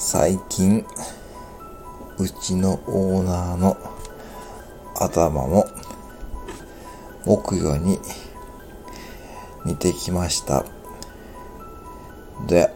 最近、うちのオーナーの頭も木魚に似てきました。で、